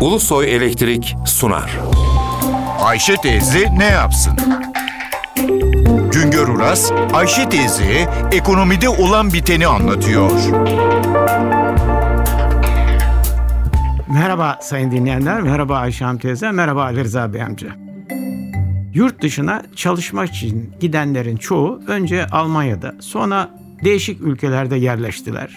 Ulusoy Elektrik sunar. Ayşe teyze ne yapsın? Güngör Uras, Ayşe teyze ekonomide olan biteni anlatıyor. Merhaba sayın dinleyenler, merhaba Ayşe Hanım teyze, merhaba Ali Rıza Bey amca. Yurt dışına çalışmak için gidenlerin çoğu önce Almanya'da, sonra değişik ülkelerde yerleştiler.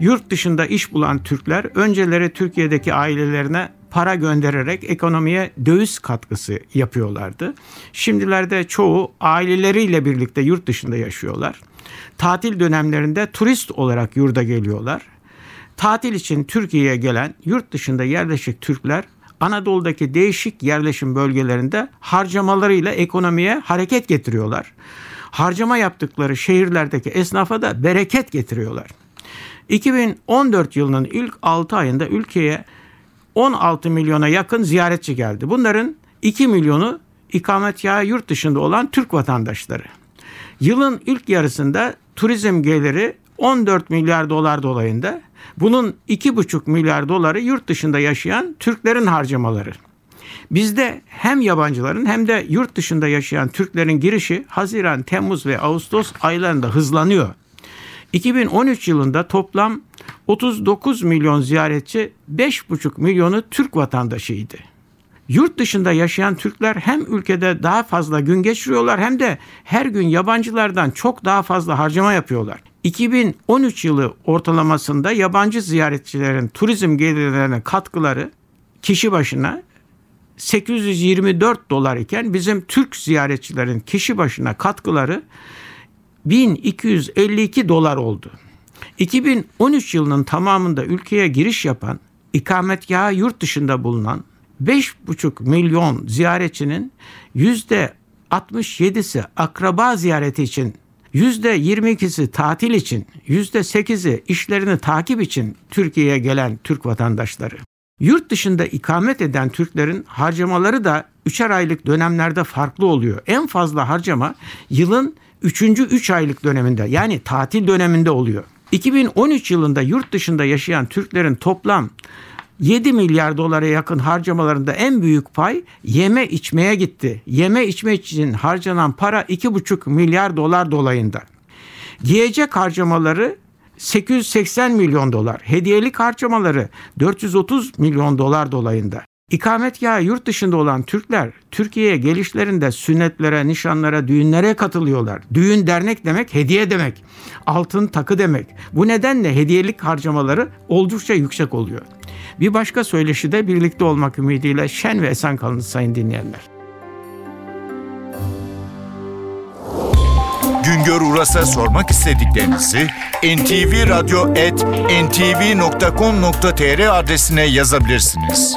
Yurt dışında iş bulan Türkler önceleri Türkiye'deki ailelerine para göndererek ekonomiye döviz katkısı yapıyorlardı. Şimdilerde çoğu aileleriyle birlikte yurt dışında yaşıyorlar. Tatil dönemlerinde turist olarak yurda geliyorlar. Tatil için Türkiye'ye gelen yurt dışında yerleşik Türkler Anadolu'daki değişik yerleşim bölgelerinde harcamalarıyla ekonomiye hareket getiriyorlar. Harcama yaptıkları şehirlerdeki esnafa da bereket getiriyorlar. 2014 yılının ilk 6 ayında ülkeye 16 milyona yakın ziyaretçi geldi. Bunların 2 milyonu ikametgahı yurt dışında olan Türk vatandaşları. Yılın ilk yarısında turizm geliri 14 milyar dolar dolayında. Bunun 2,5 milyar doları yurt dışında yaşayan Türklerin harcamaları. Bizde hem yabancıların hem de yurt dışında yaşayan Türklerin girişi Haziran, Temmuz ve Ağustos aylarında hızlanıyor. 2013 yılında toplam 39 milyon ziyaretçi 5,5 milyonu Türk vatandaşıydı. Yurt dışında yaşayan Türkler hem ülkede daha fazla gün geçiriyorlar hem de her gün yabancılardan çok daha fazla harcama yapıyorlar. 2013 yılı ortalamasında yabancı ziyaretçilerin turizm gelirlerine katkıları kişi başına 824 dolar iken bizim Türk ziyaretçilerin kişi başına katkıları 1252 dolar oldu. 2013 yılının tamamında ülkeye giriş yapan, ikametgahı yurt dışında bulunan 5,5 milyon ziyaretçinin %67'si akraba ziyareti için, %22'si tatil için, %8'i işlerini takip için Türkiye'ye gelen Türk vatandaşları. Yurt dışında ikamet eden Türklerin harcamaları da üçer aylık dönemlerde farklı oluyor. En fazla harcama yılın 3. 3 aylık döneminde yani tatil döneminde oluyor. 2013 yılında yurt dışında yaşayan Türklerin toplam 7 milyar dolara yakın harcamalarında en büyük pay yeme içmeye gitti. Yeme içme için harcanan para 2,5 milyar dolar dolayında. Giyecek harcamaları 880 milyon dolar, hediyelik harcamaları 430 milyon dolar dolayında. İkametgahı yurt dışında olan Türkler Türkiye'ye gelişlerinde sünnetlere, nişanlara, düğünlere katılıyorlar. Düğün dernek demek hediye demek. Altın takı demek. Bu nedenle hediyelik harcamaları oldukça yüksek oluyor. Bir başka söyleşide birlikte olmak ümidiyle şen ve esen kalınız sayın dinleyenler. Güngör Uras'a sormak istediklerinizi ntvradio.ntv.com.tr adresine yazabilirsiniz.